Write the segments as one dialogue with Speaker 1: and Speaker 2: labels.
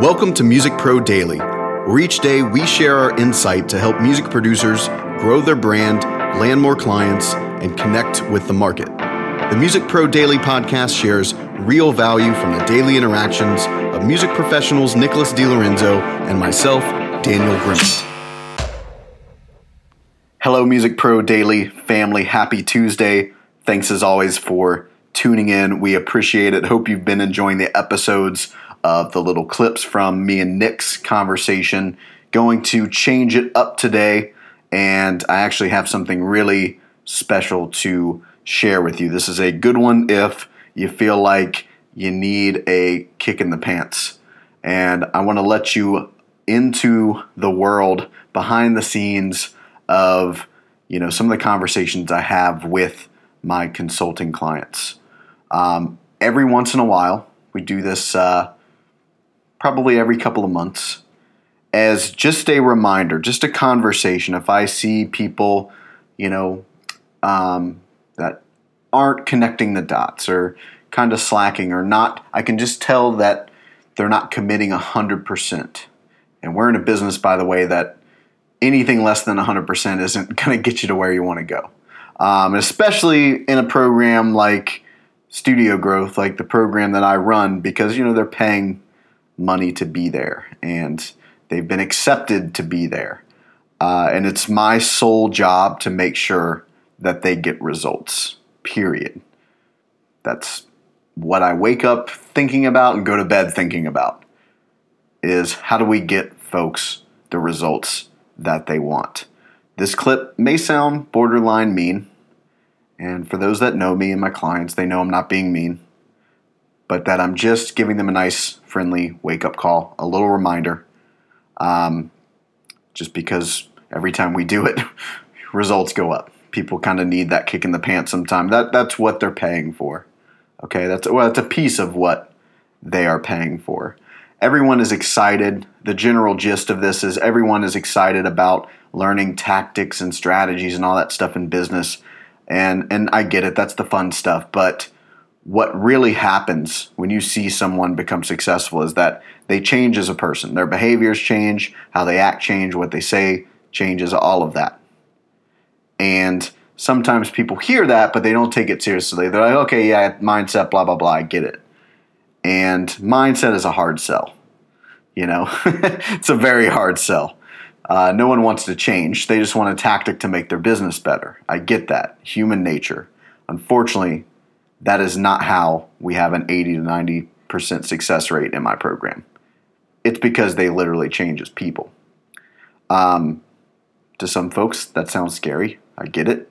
Speaker 1: Welcome to Music Pro Daily, where each day we share our insight to help music producers grow their brand, land more clients, and connect with the market. The Music Pro Daily podcast shares real value from the daily interactions of music professionals Nicholas DiLorenzo and myself, Daniel Grimmett. Hello, Music Pro Daily family. Happy Tuesday. Thanks as always for tuning in. We appreciate it. Hope you've been enjoying the episodes of the little clips from me and Nick's conversation. Going to change it up today, and I actually have something really special to share with you. This is a good one if you feel like you need a kick in the pants. And I want to let you into the world behind the scenes of you know some of the conversations I have with my consulting clients. Um, every once in a while, we do this uh, probably every couple of months as just a reminder, just a conversation. If I see people, you know, um, that aren't connecting the dots or kind of slacking or not, I can just tell that they're not committing 100%. And we're in a business, by the way, that anything less than 100% isn't going to get you to where you want to go. Um, especially in a program like Studio Growth, like the program that I run, because, you know, they're paying money to be there and they've been accepted to be there. Uh, and it's my sole job to make sure that they get results, period. That's what I wake up thinking about and go to bed thinking about is how do we get folks the results that they want. This clip may sound borderline mean, and for those that know me and my clients, they know I'm not being mean but that I'm just giving them a nice, friendly wake up call, a little reminder. Um, just because every time we do it, results go up. People kind of need that kick in the pants sometime. That that's what they're paying for. Okay, that's well, that's a piece of what they are paying for. Everyone is excited. The general gist of this is everyone is excited about learning tactics and strategies and all that stuff in business. And and I get it. That's the fun stuff, but what really happens when you see someone become successful is that they change as a person. Their behaviors change, how they act change, what they say changes, all of that. And sometimes people hear that, but they don't take it seriously. They're like, okay, yeah, mindset, blah, blah, blah, I get it. And mindset is a hard sell. You know, it's a very hard sell. Uh, no one wants to change. They just want a tactic to make their business better. I get that. Human nature. Unfortunately, that is not how we have an 80 to 90% success rate in my program. It's because they literally change as people. Um, to some folks, that sounds scary. I get it.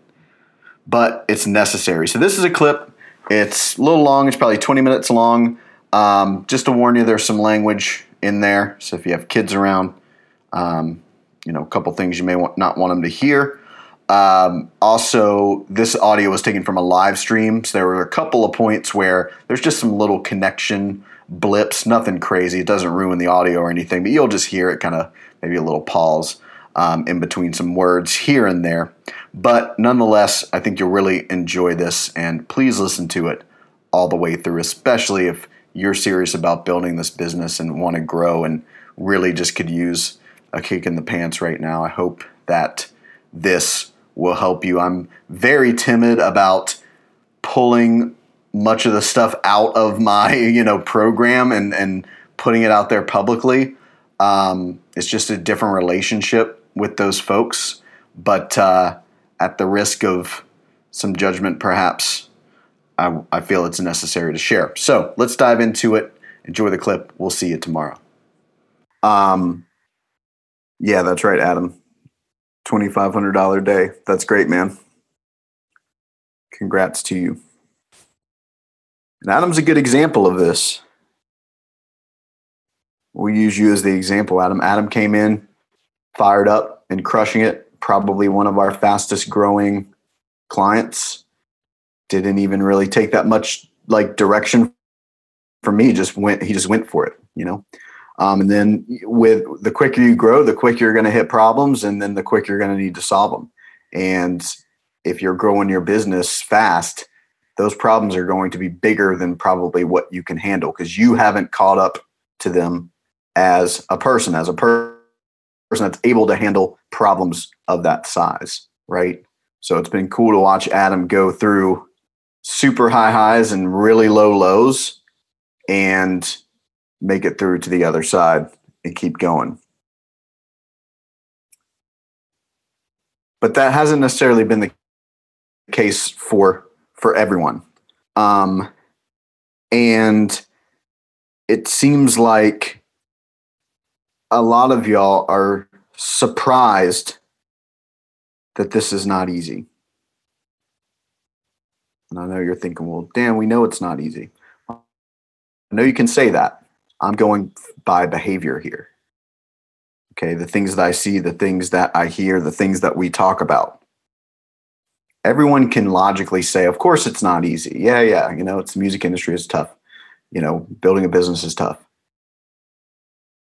Speaker 1: But it's necessary. So, this is a clip. It's a little long, it's probably 20 minutes long. Um, just to warn you, there's some language in there. So, if you have kids around, um, you know, a couple things you may not want them to hear. Um, also, this audio was taken from a live stream, so there were a couple of points where there's just some little connection blips, nothing crazy. It doesn't ruin the audio or anything, but you'll just hear it kind of maybe a little pause um, in between some words here and there. But nonetheless, I think you'll really enjoy this, and please listen to it all the way through, especially if you're serious about building this business and want to grow and really just could use a kick in the pants right now. I hope that this will help you. I'm very timid about pulling much of the stuff out of my you know program and and putting it out there publicly. Um, it's just a different relationship with those folks, but uh, at the risk of some judgment, perhaps I, I feel it's necessary to share. So let's dive into it. Enjoy the clip. We'll see you tomorrow. Um, yeah, that's right, Adam. $2,500 day. That's great, man. Congrats to you. And Adam's a good example of this. We'll use you as the example, Adam. Adam came in fired up and crushing it. Probably one of our fastest growing clients. Didn't even really take that much like direction for me. Just went, he just went for it, you know? Um, and then with the quicker you grow, the quicker you're going to hit problems, and then the quicker you're going to need to solve them. And if you're growing your business fast, those problems are going to be bigger than probably what you can handle because you haven't caught up to them as a person, as a per- person that's able to handle problems of that size, right? So it's been cool to watch Adam go through super high highs and really low lows and make it through to the other side and keep going. But that hasn't necessarily been the case for for everyone. Um, and it seems like a lot of y'all are surprised that this is not easy. And I know you're thinking, well, Dan, we know it's not easy. I know you can say that. I'm going by behavior here. Okay, the things that I see, the things that I hear, the things that we talk about. Everyone can logically say, of course, it's not easy. Yeah, yeah, you know, it's the music industry is tough. You know, building a business is tough.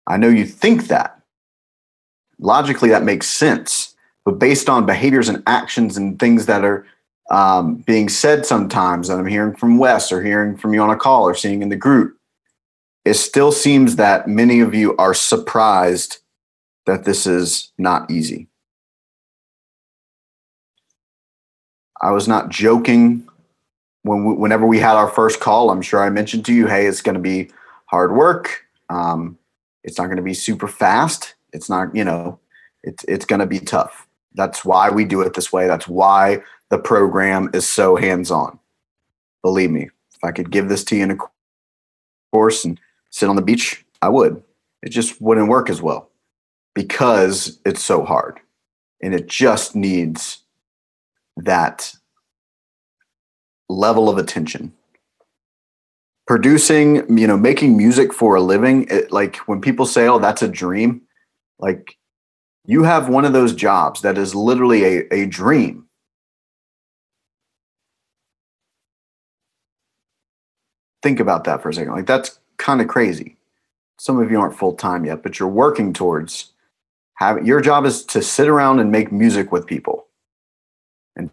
Speaker 1: I know you think that. Logically, that makes sense. But based on behaviors and actions and things that are um, being said sometimes that I'm hearing from Wes or hearing from you on a call or seeing in the group, it still seems that many of you are surprised that this is not easy. I was not joking when we, whenever we had our first call. I'm sure I mentioned to you, hey, it's going to be hard work. Um, it's not going to be super fast. It's not, you know, it's it's going to be tough. That's why we do it this way. That's why the program is so hands-on. Believe me, if I could give this to you in a course and sit on the beach, I would. It just wouldn't work as well because it's so hard. And it just needs that level of attention producing you know making music for a living it, like when people say oh that's a dream like you have one of those jobs that is literally a, a dream think about that for a second like that's kind of crazy some of you aren't full-time yet but you're working towards having your job is to sit around and make music with people and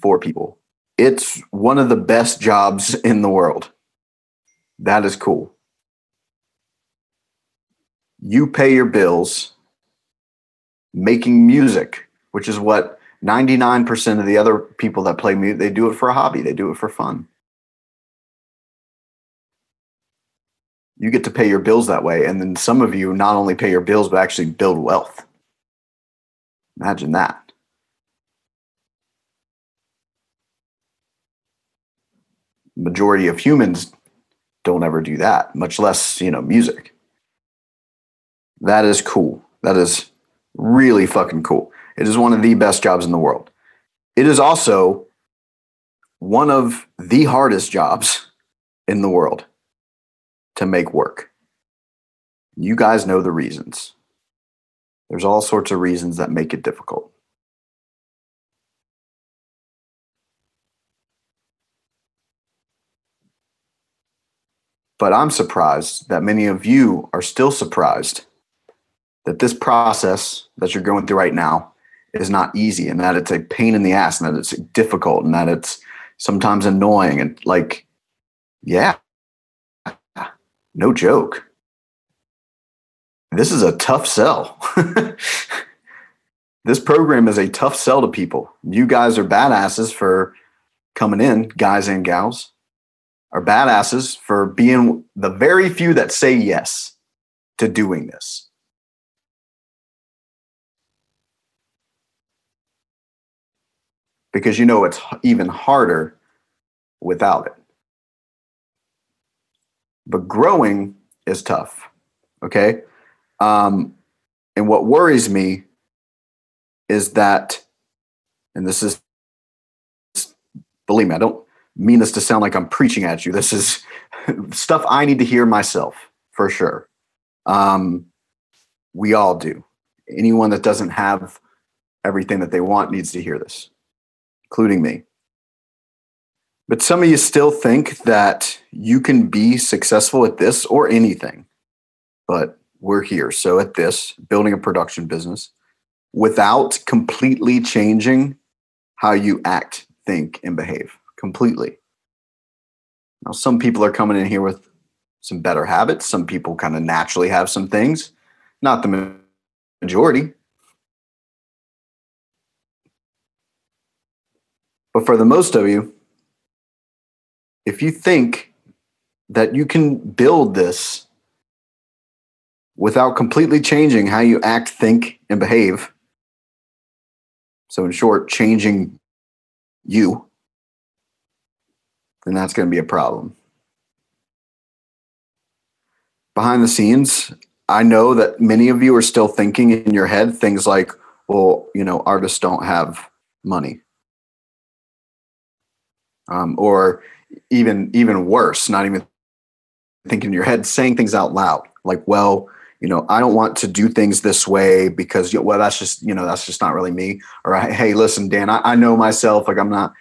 Speaker 1: for people it's one of the best jobs in the world. That is cool. You pay your bills making music, which is what 99% of the other people that play music, they do it for a hobby, they do it for fun. You get to pay your bills that way. And then some of you not only pay your bills, but actually build wealth. Imagine that. majority of humans don't ever do that, much less, you know, music. That is cool. That is really fucking cool. It is one of the best jobs in the world. It is also one of the hardest jobs in the world to make work. You guys know the reasons. There's all sorts of reasons that make it difficult. But I'm surprised that many of you are still surprised that this process that you're going through right now is not easy and that it's a pain in the ass and that it's difficult and that it's sometimes annoying and like, yeah, no joke. This is a tough sell. this program is a tough sell to people. You guys are badasses for coming in, guys and gals are badasses for being the very few that say yes to doing this. Because you know it's even harder without it. But growing is tough. Okay. Um, and what worries me is that, and this is, believe me, I don't mean this to sound like I'm preaching at you. This is stuff I need to hear myself for sure. Um, we all do. Anyone that doesn't have everything that they want needs to hear this, including me. But some of you still think that you can be successful at this or anything. But we're here. So at this, building a production business without completely changing how you act, think, and behave completely. Now, some people are coming in here with some better habits. Some people kind of naturally have some things, not the majority. But for the most of you, if you think that you can build this without completely changing how you act, think, and behave, so in short, changing you, then that's going to be a problem. Behind the scenes, I know that many of you are still thinking in your head things like, well, you know, artists don't have money. Um, or even even worse, not even thinking in your head, saying things out loud, like, well, you know, I don't want to do things this way because, well, that's just, you know, that's just not really me. Or, hey, listen, Dan, I, I know myself. Like, I'm not,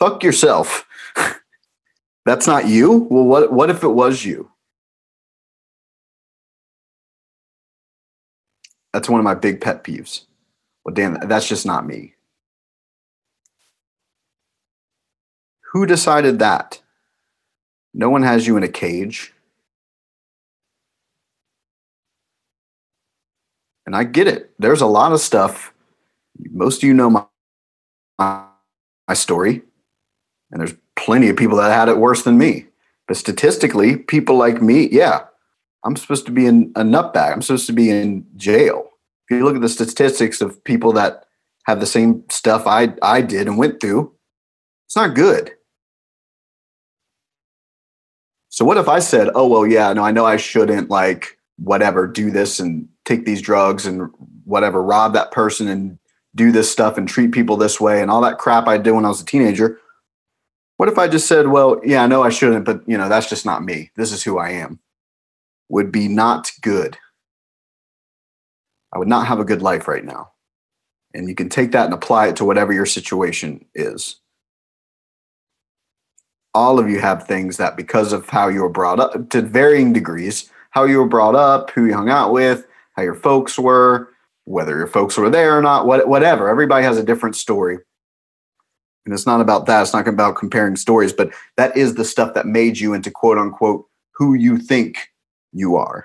Speaker 1: fuck yourself. That's not you? Well, what, what if it was you? That's one of my big pet peeves. Well, Dan, that's just not me. Who decided that? No one has you in a cage. And I get it. There's a lot of stuff. Most of you know my, my story. And there's plenty of people that had it worse than me. But statistically, people like me, yeah, I'm supposed to be in a nutbag. I'm supposed to be in jail. If you look at the statistics of people that have the same stuff I I did and went through, it's not good. So what if I said, "Oh well, yeah, no, I know I shouldn't like whatever do this and take these drugs and whatever rob that person and do this stuff and treat people this way and all that crap I did when I was a teenager." What if I just said, well, yeah, I know I shouldn't, but you know, that's just not me. This is who I am. Would be not good. I would not have a good life right now. And you can take that and apply it to whatever your situation is. All of you have things that because of how you were brought up to varying degrees, how you were brought up, who you hung out with, how your folks were, whether your folks were there or not, whatever. Everybody has a different story and it's not about that. It's not about comparing stories, but that is the stuff that made you into quote unquote who you think you are.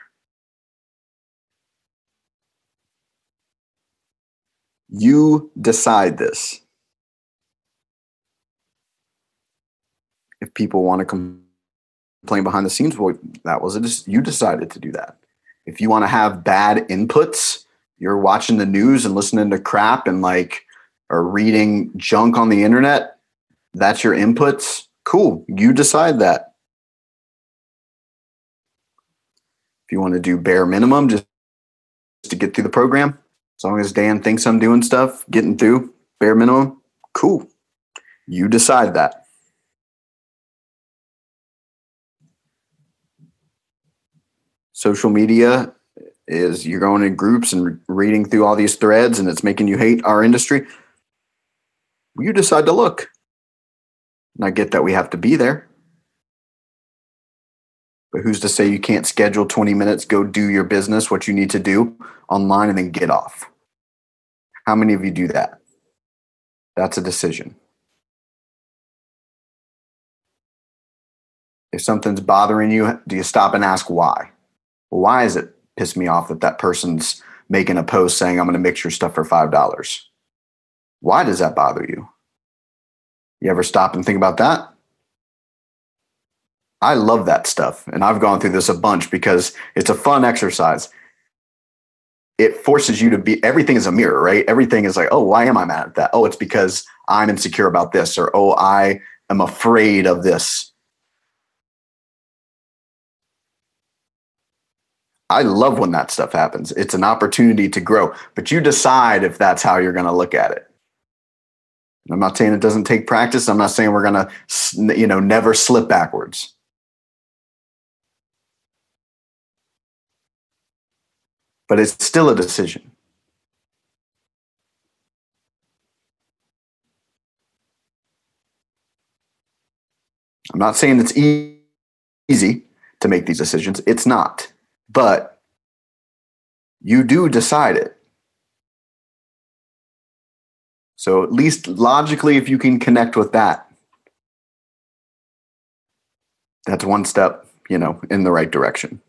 Speaker 1: You decide this. If people want to complain behind the scenes, well, that was it. You decided to do that. If you want to have bad inputs, you're watching the news and listening to crap and like or reading junk on the internet, that's your inputs. Cool. You decide that. If you want to do bare minimum just to get through the program, as long as Dan thinks I'm doing stuff, getting through bare minimum, cool. You decide that. Social media is you're going in groups and reading through all these threads and it's making you hate our industry you decide to look. And I get that we have to be there. But who's to say you can't schedule 20 minutes, go do your business, what you need to do online, and then get off? How many of you do that? That's a decision. If something's bothering you, do you stop and ask why? Well, why is it piss me off that that person's making a post saying, I'm going to mix your stuff for $5? Why does that bother you? You ever stop and think about that? I love that stuff. And I've gone through this a bunch because it's a fun exercise. It forces you to be, everything is a mirror, right? Everything is like, oh, why am I mad at that? Oh, it's because I'm insecure about this, or oh, I am afraid of this. I love when that stuff happens. It's an opportunity to grow, but you decide if that's how you're going to look at it. I'm not saying it doesn't take practice. I'm not saying we're going to, you know, never slip backwards. But it's still a decision. I'm not saying it's easy to make these decisions. It's not. But you do decide it. So at least logically, if you can connect with that, That's one step, you know, in the right direction.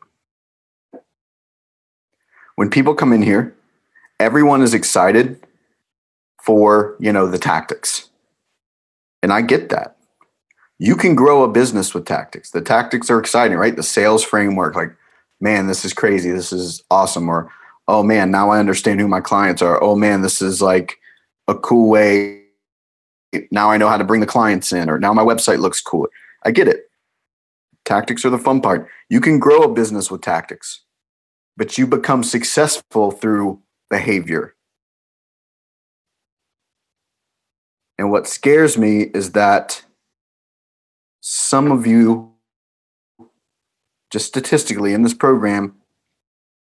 Speaker 1: When people come in here, everyone is excited for, you know, the tactics. And I get that. You can grow a business with tactics. The tactics are exciting, right? The sales framework, like, man, this is crazy. This is awesome. Or, oh man, now I understand who my clients are. Oh man, this is like a cool way. Now I know how to bring the clients in, or now my website looks cool. I get it. Tactics are the fun part. You can grow a business with tactics, but you become successful through behavior. And what scares me is that some of you, just statistically in this program,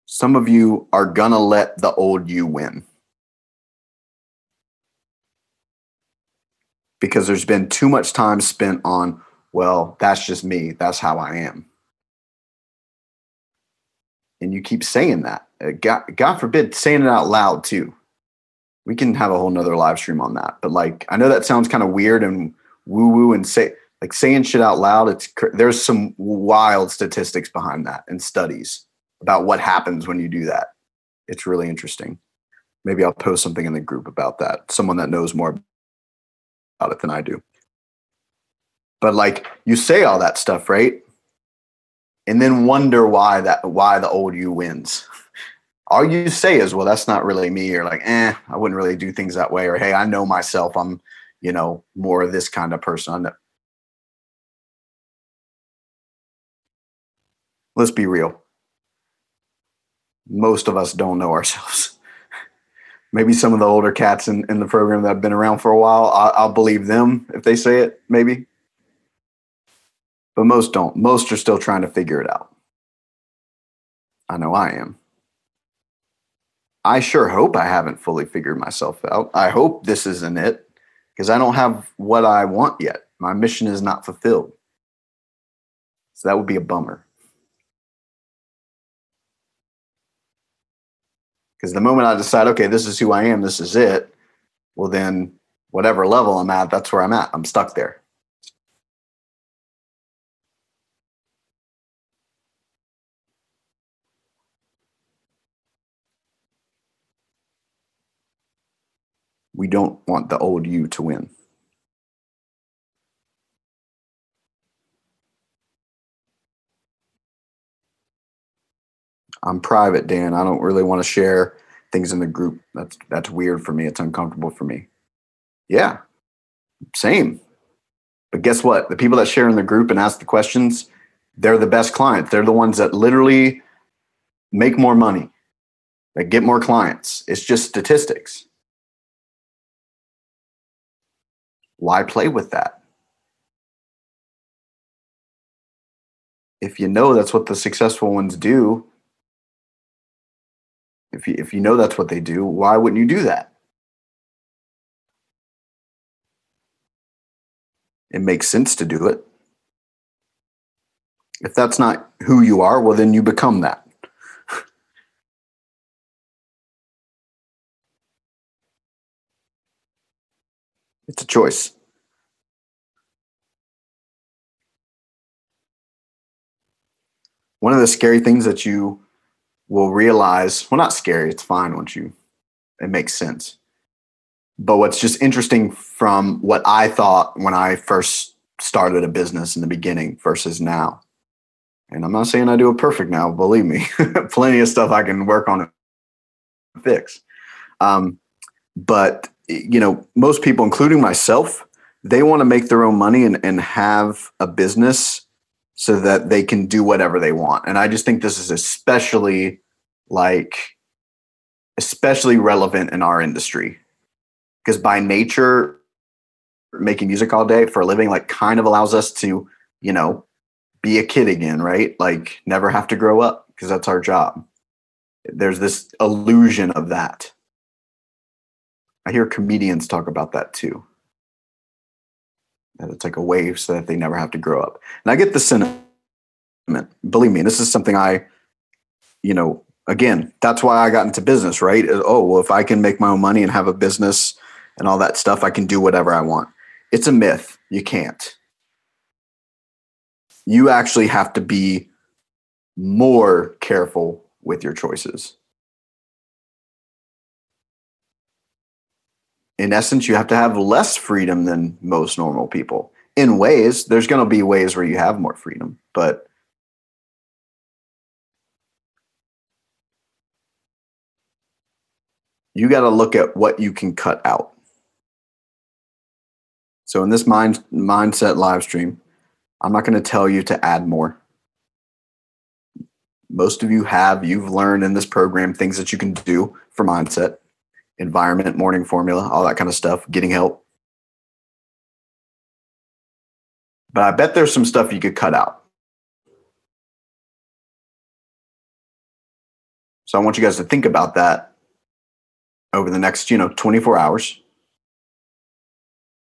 Speaker 1: some of you are going to let the old you win. Because there's been too much time spent on, well, that's just me. That's how I am. And you keep saying that. Uh, God, God forbid, saying it out loud too. We can have a whole nother live stream on that. But like, I know that sounds kind of weird and woo woo and say, like saying shit out loud. It's there's some wild statistics behind that and studies about what happens when you do that. It's really interesting. Maybe I'll post something in the group about that. Someone that knows more about it than I do. But like you say all that stuff, right? And then wonder why that why the old you wins. All you say is, well, that's not really me, or like, eh, I wouldn't really do things that way, or hey, I know myself. I'm, you know, more of this kind of person. Let's be real most of us don't know ourselves. maybe some of the older cats in, in the program that have been around for a while, I'll, I'll believe them if they say it, maybe. But most don't. Most are still trying to figure it out. I know I am. I sure hope I haven't fully figured myself out. I hope this isn't it because I don't have what I want yet. My mission is not fulfilled. So that would be a bummer. Because the moment I decide, okay, this is who I am, this is it, well, then whatever level I'm at, that's where I'm at. I'm stuck there. We don't want the old you to win. I'm private, Dan. I don't really want to share things in the group. That's that's weird for me. It's uncomfortable for me. Yeah. Same. But guess what? The people that share in the group and ask the questions, they're the best clients. They're the ones that literally make more money, that get more clients. It's just statistics. Why play with that? If you know that's what the successful ones do, if you, if you know that's what they do, why wouldn't you do that? It makes sense to do it. If that's not who you are, well, then you become that. it's a choice. One of the scary things that you will realize well not scary it's fine once you it makes sense. But what's just interesting from what i thought when i first started a business in the beginning versus now and i'm not saying i do it perfect now believe me plenty of stuff i can work on and fix. Um, but you know most people including myself they want to make their own money and, and have a business so that they can do whatever they want. And I just think this is especially like especially relevant in our industry because by nature making music all day for a living like kind of allows us to, you know, be a kid again, right? Like never have to grow up because that's our job. There's this illusion of that. I hear comedians talk about that too it's like a wave so that they never have to grow up. And I get the sentiment. Believe me, this is something I, you know, again, that's why I got into business, right? Oh, well, if I can make my own money and have a business and all that stuff, I can do whatever I want. It's a myth. You can't. you actually have to be more careful with your choices. In essence, you have to have less freedom than most normal people. In ways, there's going to be ways where you have more freedom, but you got to look at what you can cut out. So in this mind mindset live stream, I'm not going to tell you to add more. Most of you have, you've learned in this program things that you can do for mindset, environment, morning formula, all that kind of stuff, getting help. But I bet there's some stuff you could cut out. So I want you guys to think about that over the next, you know, 24 hours.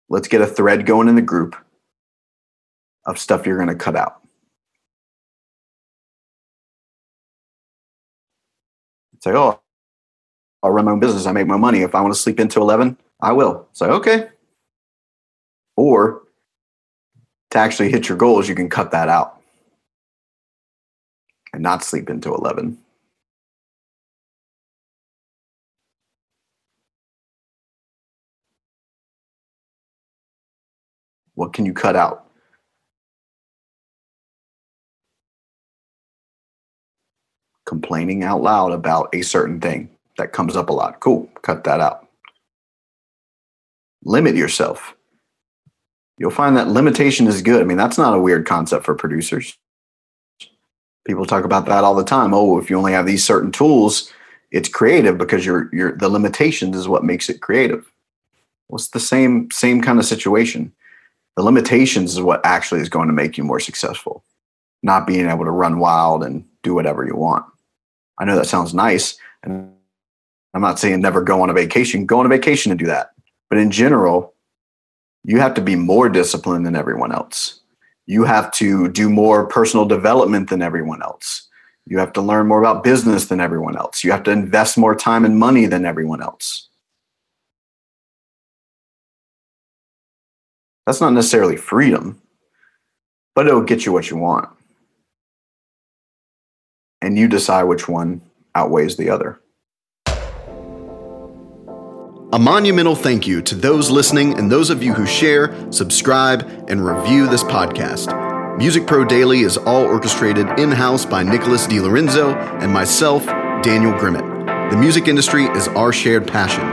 Speaker 1: Let's get a thread going in the group of stuff you're going to cut out. It's like, oh, I'll run my own business. I make my money. If I want to sleep into 11, I will. So, okay. Or to actually hit your goals, you can cut that out and not sleep into 11. What can you cut out? Complaining out loud about a certain thing that comes up a lot. Cool, cut that out. Limit yourself. You'll find that limitation is good. I mean, that's not a weird concept for producers. People talk about that all the time. Oh, if you only have these certain tools, it's creative because your your the limitations is what makes it creative. Well, it's the same same kind of situation the limitations is what actually is going to make you more successful not being able to run wild and do whatever you want i know that sounds nice and i'm not saying never go on a vacation. Go on a vacation and do that. But in general you have to be more disciplined than everyone else. You have to do more personal development than everyone else. You have to learn more about business than everyone else. You have to invest more time and money than everyone else. That's not necessarily freedom, but it'll get you what you want. And you decide which one outweighs the other.
Speaker 2: A monumental thank you to those listening and those of you who share, subscribe, and review this podcast. Music Pro Daily is all orchestrated in house by Nicholas DiLorenzo and myself, Daniel Grimmett. The music industry is our shared passion.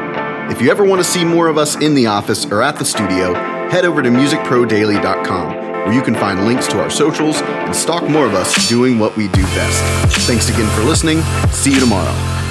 Speaker 2: If you ever want to see more of us in the office or at the studio, head over to musicprodaily.com where you can find links to our socials and stalk more of us doing what we do best. Thanks again for listening. See you tomorrow.